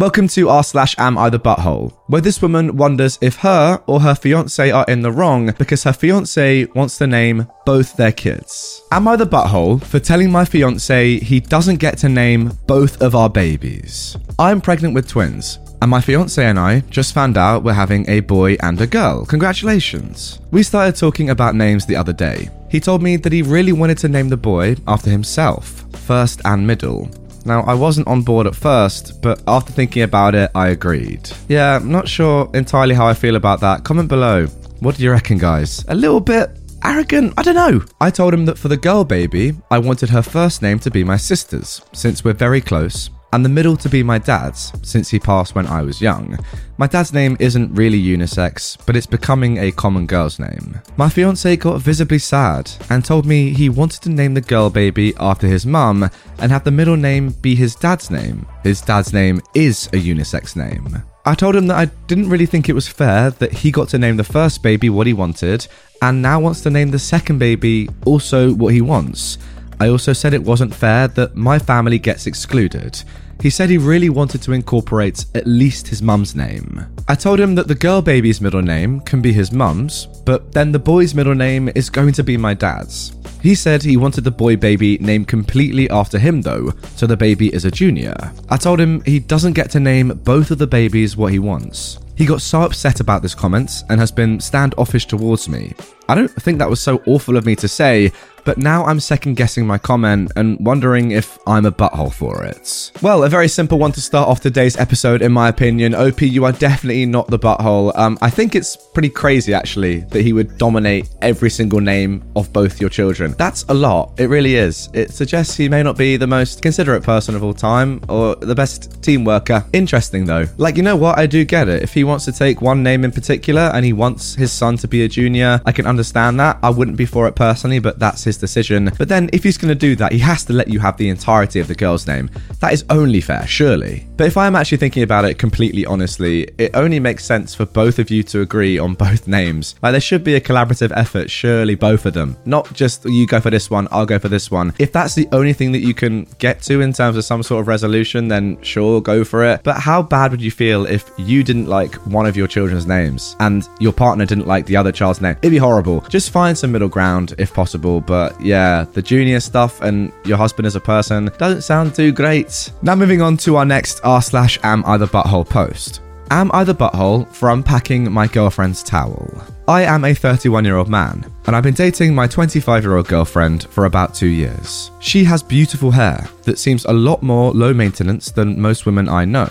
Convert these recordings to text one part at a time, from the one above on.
Welcome to r slash am I the butthole, where this woman wonders if her or her fiance are in the wrong because her fiance wants to name both their kids. Am I the butthole for telling my fiance he doesn't get to name both of our babies? I'm pregnant with twins, and my fiance and I just found out we're having a boy and a girl. Congratulations. We started talking about names the other day. He told me that he really wanted to name the boy after himself, first and middle. Now, I wasn't on board at first, but after thinking about it, I agreed. Yeah, I'm not sure entirely how I feel about that. Comment below. What do you reckon, guys? A little bit arrogant? I don't know. I told him that for the girl baby, I wanted her first name to be my sister's, since we're very close, and the middle to be my dad's, since he passed when I was young. My dad's name isn't really unisex, but it's becoming a common girl's name. My fiance got visibly sad and told me he wanted to name the girl baby after his mum and have the middle name be his dad's name. His dad's name is a unisex name. I told him that I didn't really think it was fair that he got to name the first baby what he wanted and now wants to name the second baby also what he wants. I also said it wasn't fair that my family gets excluded. He said he really wanted to incorporate at least his mum's name. I told him that the girl baby's middle name can be his mum's, but then the boy's middle name is going to be my dad's. He said he wanted the boy baby named completely after him though, so the baby is a junior. I told him he doesn't get to name both of the babies what he wants. He got so upset about this comment and has been standoffish towards me. I don't think that was so awful of me to say, but now I'm second guessing my comment and wondering if I'm a butthole for it. Well, a very simple one to start off today's episode, in my opinion. OP, you are definitely not the butthole. Um, I think it's pretty crazy, actually, that he would dominate every single name of both your children. That's a lot. It really is. It suggests he may not be the most considerate person of all time or the best team worker. Interesting, though. Like, you know what? I do get it. If he wants to take one name in particular and he wants his son to be a junior, I can understand that. I wouldn't be for it personally, but that's his decision. But then, if he's going to do that, he has to let you have the entirety of the girl's name. That is only fair, surely. But if I am actually thinking about it completely honestly, it only makes sense for both of you to agree on both names. Like, there should be a collaborative effort, surely, both of them. Not just you go for this one, I'll go for this one. If that's the only thing that you can get to in terms of some sort of resolution, then sure, go for it. But how bad would you feel if you didn't like one of your children's names and your partner didn't like the other child's name? It'd be horrible. Just find some middle ground if possible, but yeah, the junior stuff and your husband as a person doesn't sound too great. Now moving on to our next r slash am I the butthole post. Am I the butthole for unpacking my girlfriend's towel? I am a 31 year old man, and I've been dating my 25 year old girlfriend for about two years. She has beautiful hair that seems a lot more low maintenance than most women I know.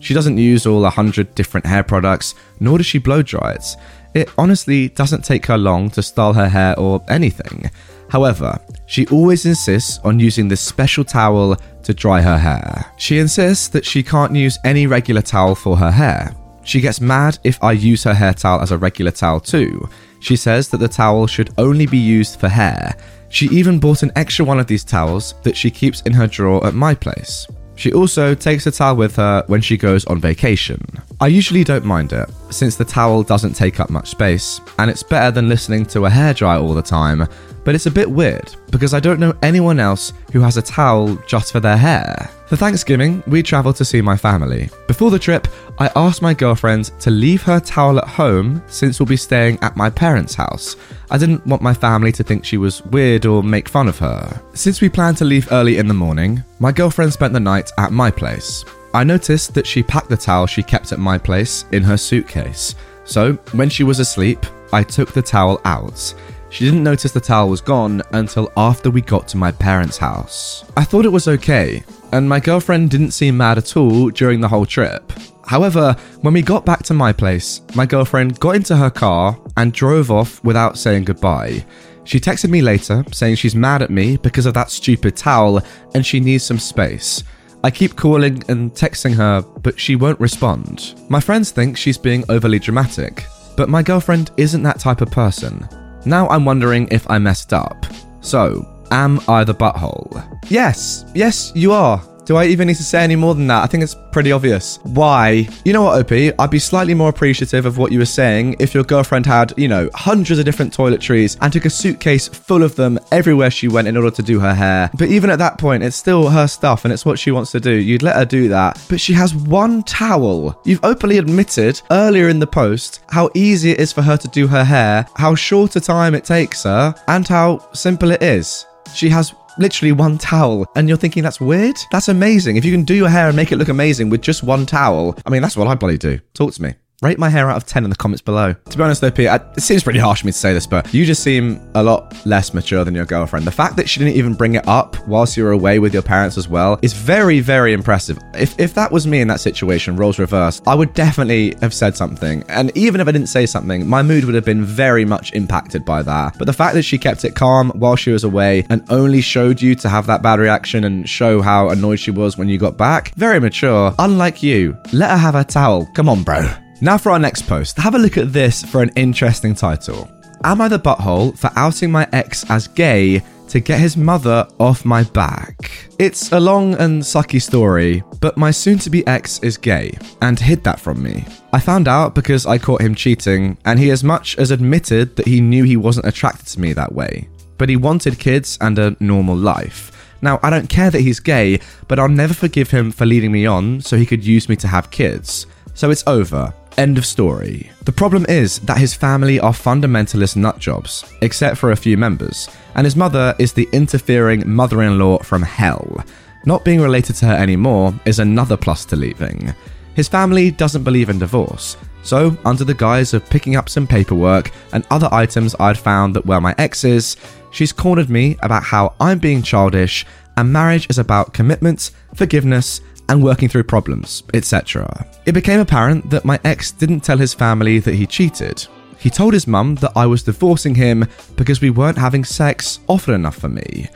She doesn't use all a hundred different hair products, nor does she blow dry it. It honestly doesn't take her long to style her hair or anything. However, she always insists on using this special towel to dry her hair. She insists that she can't use any regular towel for her hair. She gets mad if I use her hair towel as a regular towel too. She says that the towel should only be used for hair. She even bought an extra one of these towels that she keeps in her drawer at my place. She also takes the towel with her when she goes on vacation. I usually don't mind it, since the towel doesn't take up much space, and it's better than listening to a hairdryer all the time, but it's a bit weird because I don't know anyone else who has a towel just for their hair. For Thanksgiving, we travelled to see my family. Before the trip, I asked my girlfriend to leave her towel at home since we'll be staying at my parents' house. I didn't want my family to think she was weird or make fun of her. Since we planned to leave early in the morning, my girlfriend spent the night at my place. I noticed that she packed the towel she kept at my place in her suitcase. So, when she was asleep, I took the towel out. She didn't notice the towel was gone until after we got to my parents' house. I thought it was okay, and my girlfriend didn't seem mad at all during the whole trip. However, when we got back to my place, my girlfriend got into her car and drove off without saying goodbye. She texted me later saying she's mad at me because of that stupid towel and she needs some space. I keep calling and texting her, but she won't respond. My friends think she's being overly dramatic, but my girlfriend isn't that type of person. Now I'm wondering if I messed up. So, am I the butthole? Yes, yes, you are. Do I even need to say any more than that? I think it's pretty obvious. Why? You know what, OP? I'd be slightly more appreciative of what you were saying if your girlfriend had, you know, hundreds of different toiletries and took a suitcase full of them everywhere she went in order to do her hair. But even at that point, it's still her stuff and it's what she wants to do. You'd let her do that. But she has one towel. You've openly admitted earlier in the post how easy it is for her to do her hair, how short a time it takes her, and how simple it is. She has literally one towel and you're thinking that's weird. That's amazing. If you can do your hair and make it look amazing with just one towel. I mean that's what i bloody do. Talk to me Rate my hair out of 10 in the comments below. To be honest though, Pete, it seems pretty harsh for me to say this, but you just seem a lot less mature than your girlfriend. The fact that she didn't even bring it up whilst you were away with your parents as well is very, very impressive. If, if that was me in that situation, roles reversed, I would definitely have said something. And even if I didn't say something, my mood would have been very much impacted by that. But the fact that she kept it calm while she was away and only showed you to have that bad reaction and show how annoyed she was when you got back, very mature. Unlike you, let her have her towel. Come on, bro. Now for our next post. Have a look at this for an interesting title. Am I the butthole for outing my ex as gay to get his mother off my back? It's a long and sucky story, but my soon to be ex is gay and hid that from me. I found out because I caught him cheating, and he as much as admitted that he knew he wasn't attracted to me that way. But he wanted kids and a normal life. Now, I don't care that he's gay, but I'll never forgive him for leading me on so he could use me to have kids. So it's over. End of story. The problem is that his family are fundamentalist nutjobs, except for a few members, and his mother is the interfering mother in law from hell. Not being related to her anymore is another plus to leaving. His family doesn't believe in divorce, so, under the guise of picking up some paperwork and other items I'd found that were my ex's, she's cornered me about how I'm being childish and marriage is about commitment, forgiveness, and working through problems, etc. It became apparent that my ex didn't tell his family that he cheated. He told his mum that I was divorcing him because we weren't having sex often enough for me.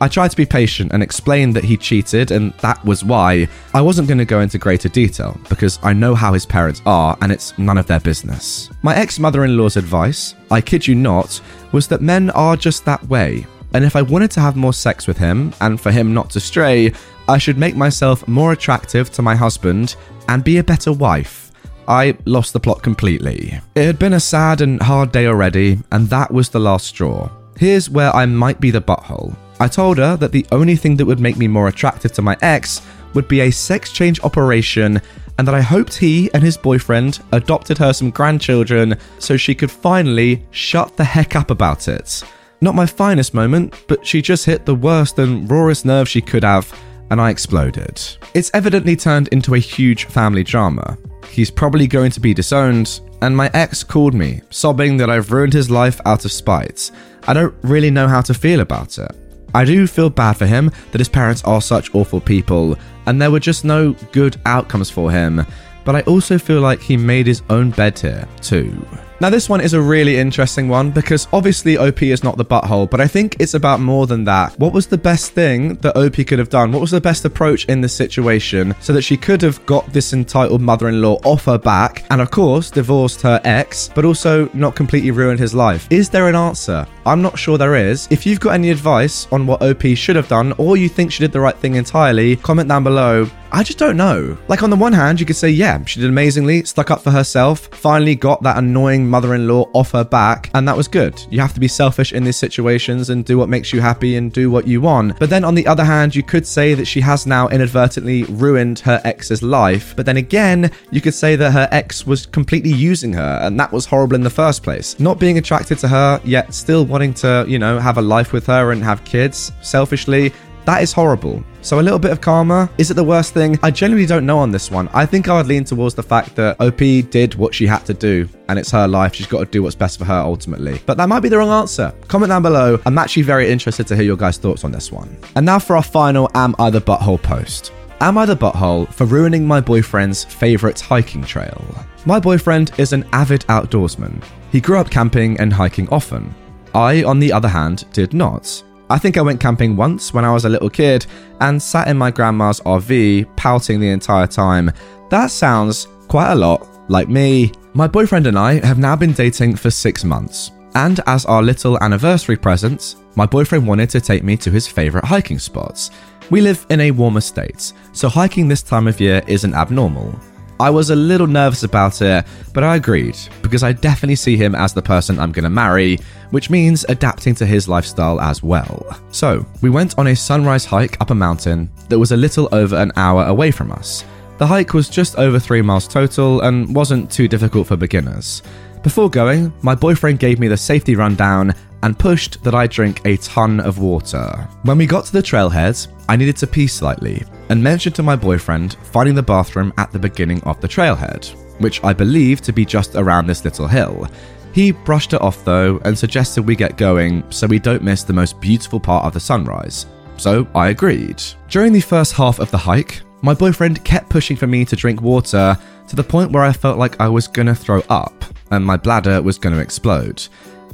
I tried to be patient and explain that he cheated and that was why. I wasn't going to go into greater detail because I know how his parents are and it's none of their business. My ex mother in law's advice, I kid you not, was that men are just that way. And if I wanted to have more sex with him and for him not to stray, I should make myself more attractive to my husband and be a better wife. I lost the plot completely. It had been a sad and hard day already, and that was the last straw. Here's where I might be the butthole. I told her that the only thing that would make me more attractive to my ex would be a sex change operation, and that I hoped he and his boyfriend adopted her some grandchildren so she could finally shut the heck up about it. Not my finest moment, but she just hit the worst and rawest nerve she could have and I exploded. It's evidently turned into a huge family drama. He's probably going to be disowned, and my ex called me, sobbing that I've ruined his life out of spite. I don't really know how to feel about it. I do feel bad for him that his parents are such awful people, and there were just no good outcomes for him, but I also feel like he made his own bed here, too. Now, this one is a really interesting one because obviously OP is not the butthole, but I think it's about more than that. What was the best thing that OP could have done? What was the best approach in this situation so that she could have got this entitled mother in law off her back and, of course, divorced her ex, but also not completely ruined his life? Is there an answer? I'm not sure there is. If you've got any advice on what OP should have done or you think she did the right thing entirely, comment down below. I just don't know. Like, on the one hand, you could say, yeah, she did amazingly, stuck up for herself, finally got that annoying mother in law off her back, and that was good. You have to be selfish in these situations and do what makes you happy and do what you want. But then on the other hand, you could say that she has now inadvertently ruined her ex's life. But then again, you could say that her ex was completely using her, and that was horrible in the first place. Not being attracted to her, yet still wanting to, you know, have a life with her and have kids selfishly that is horrible. So a little bit of karma, is it the worst thing? I genuinely don't know on this one. I think I would lean towards the fact that OP did what she had to do and it's her life. She's got to do what's best for her ultimately. But that might be the wrong answer. Comment down below. I'm actually very interested to hear your guys' thoughts on this one. And now for our final Am I the Butthole post. Am I the butthole for ruining my boyfriend's favourite hiking trail? My boyfriend is an avid outdoorsman. He grew up camping and hiking often. I, on the other hand, did not. I think I went camping once when I was a little kid and sat in my grandma's RV, pouting the entire time. That sounds quite a lot like me. My boyfriend and I have now been dating for six months. And as our little anniversary present, my boyfriend wanted to take me to his favourite hiking spots. We live in a warmer state, so hiking this time of year isn't abnormal. I was a little nervous about it, but I agreed because I definitely see him as the person I'm gonna marry, which means adapting to his lifestyle as well. So, we went on a sunrise hike up a mountain that was a little over an hour away from us. The hike was just over 3 miles total and wasn't too difficult for beginners. Before going, my boyfriend gave me the safety rundown and pushed that I drink a ton of water. When we got to the trailhead, I needed to pee slightly and mentioned to my boyfriend finding the bathroom at the beginning of the trailhead, which I believe to be just around this little hill. He brushed it off though and suggested we get going so we don't miss the most beautiful part of the sunrise. So I agreed. During the first half of the hike, my boyfriend kept pushing for me to drink water to the point where I felt like I was gonna throw up and my bladder was gonna explode.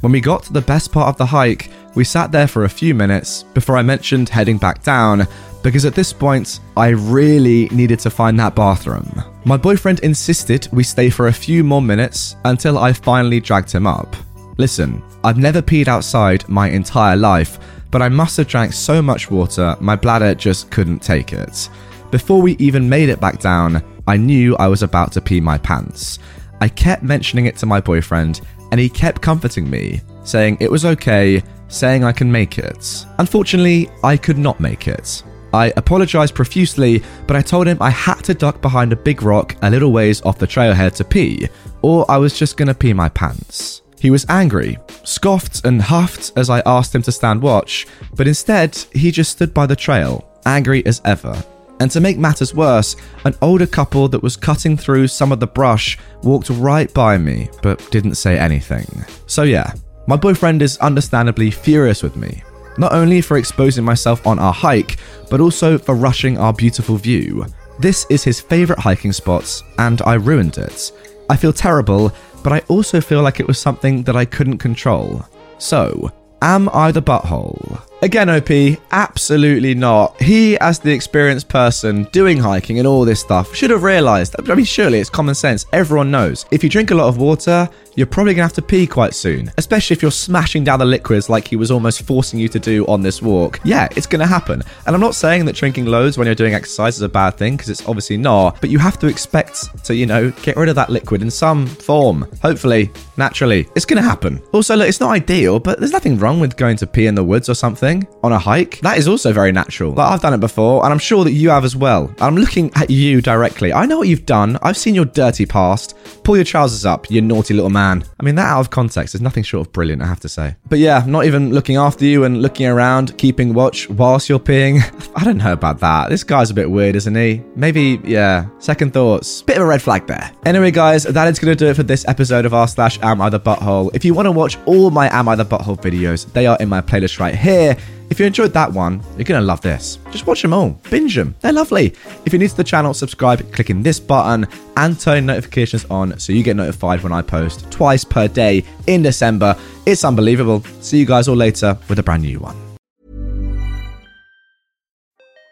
When we got to the best part of the hike, we sat there for a few minutes before I mentioned heading back down because at this point, I really needed to find that bathroom. My boyfriend insisted we stay for a few more minutes until I finally dragged him up. Listen, I've never peed outside my entire life, but I must have drank so much water my bladder just couldn't take it. Before we even made it back down, I knew I was about to pee my pants. I kept mentioning it to my boyfriend, and he kept comforting me, saying it was okay, saying I can make it. Unfortunately, I could not make it. I apologised profusely, but I told him I had to duck behind a big rock a little ways off the trailhead to pee, or I was just gonna pee my pants. He was angry, scoffed, and huffed as I asked him to stand watch, but instead, he just stood by the trail, angry as ever. And to make matters worse, an older couple that was cutting through some of the brush walked right by me, but didn't say anything. So, yeah, my boyfriend is understandably furious with me, not only for exposing myself on our hike, but also for rushing our beautiful view. This is his favourite hiking spot, and I ruined it. I feel terrible, but I also feel like it was something that I couldn't control. So, am I the butthole? Again, OP, absolutely not. He, as the experienced person doing hiking and all this stuff, should have realized. I mean, surely it's common sense. Everyone knows. If you drink a lot of water, you're probably gonna have to pee quite soon, especially if you're smashing down the liquids like he was almost forcing you to do on this walk. Yeah, it's gonna happen. And I'm not saying that drinking loads when you're doing exercise is a bad thing, because it's obviously not, but you have to expect to, you know, get rid of that liquid in some form. Hopefully, naturally. It's gonna happen. Also, look, it's not ideal, but there's nothing wrong with going to pee in the woods or something on a hike, that is also very natural. Like I've done it before, and I'm sure that you have as well. I'm looking at you directly. I know what you've done. I've seen your dirty past. Pull your trousers up, you naughty little man. I mean, that out of context is nothing short of brilliant, I have to say. But yeah, not even looking after you and looking around, keeping watch whilst you're peeing. I don't know about that. This guy's a bit weird, isn't he? Maybe, yeah. Second thoughts. Bit of a red flag there. Anyway, guys, that is going to do it for this episode of r slash Am I the Butthole. If you want to watch all my Am I the Butthole videos, they are in my playlist right here. If you enjoyed that one, you're going to love this. Just watch them all, binge them. They're lovely. If you're new to the channel, subscribe clicking this button and turn notifications on so you get notified when I post twice per day in December. It's unbelievable. See you guys all later with a brand new one.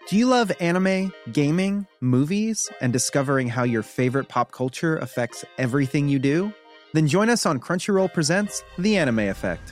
Do you love anime, gaming, movies, and discovering how your favorite pop culture affects everything you do? Then join us on Crunchyroll Presents The Anime Effect.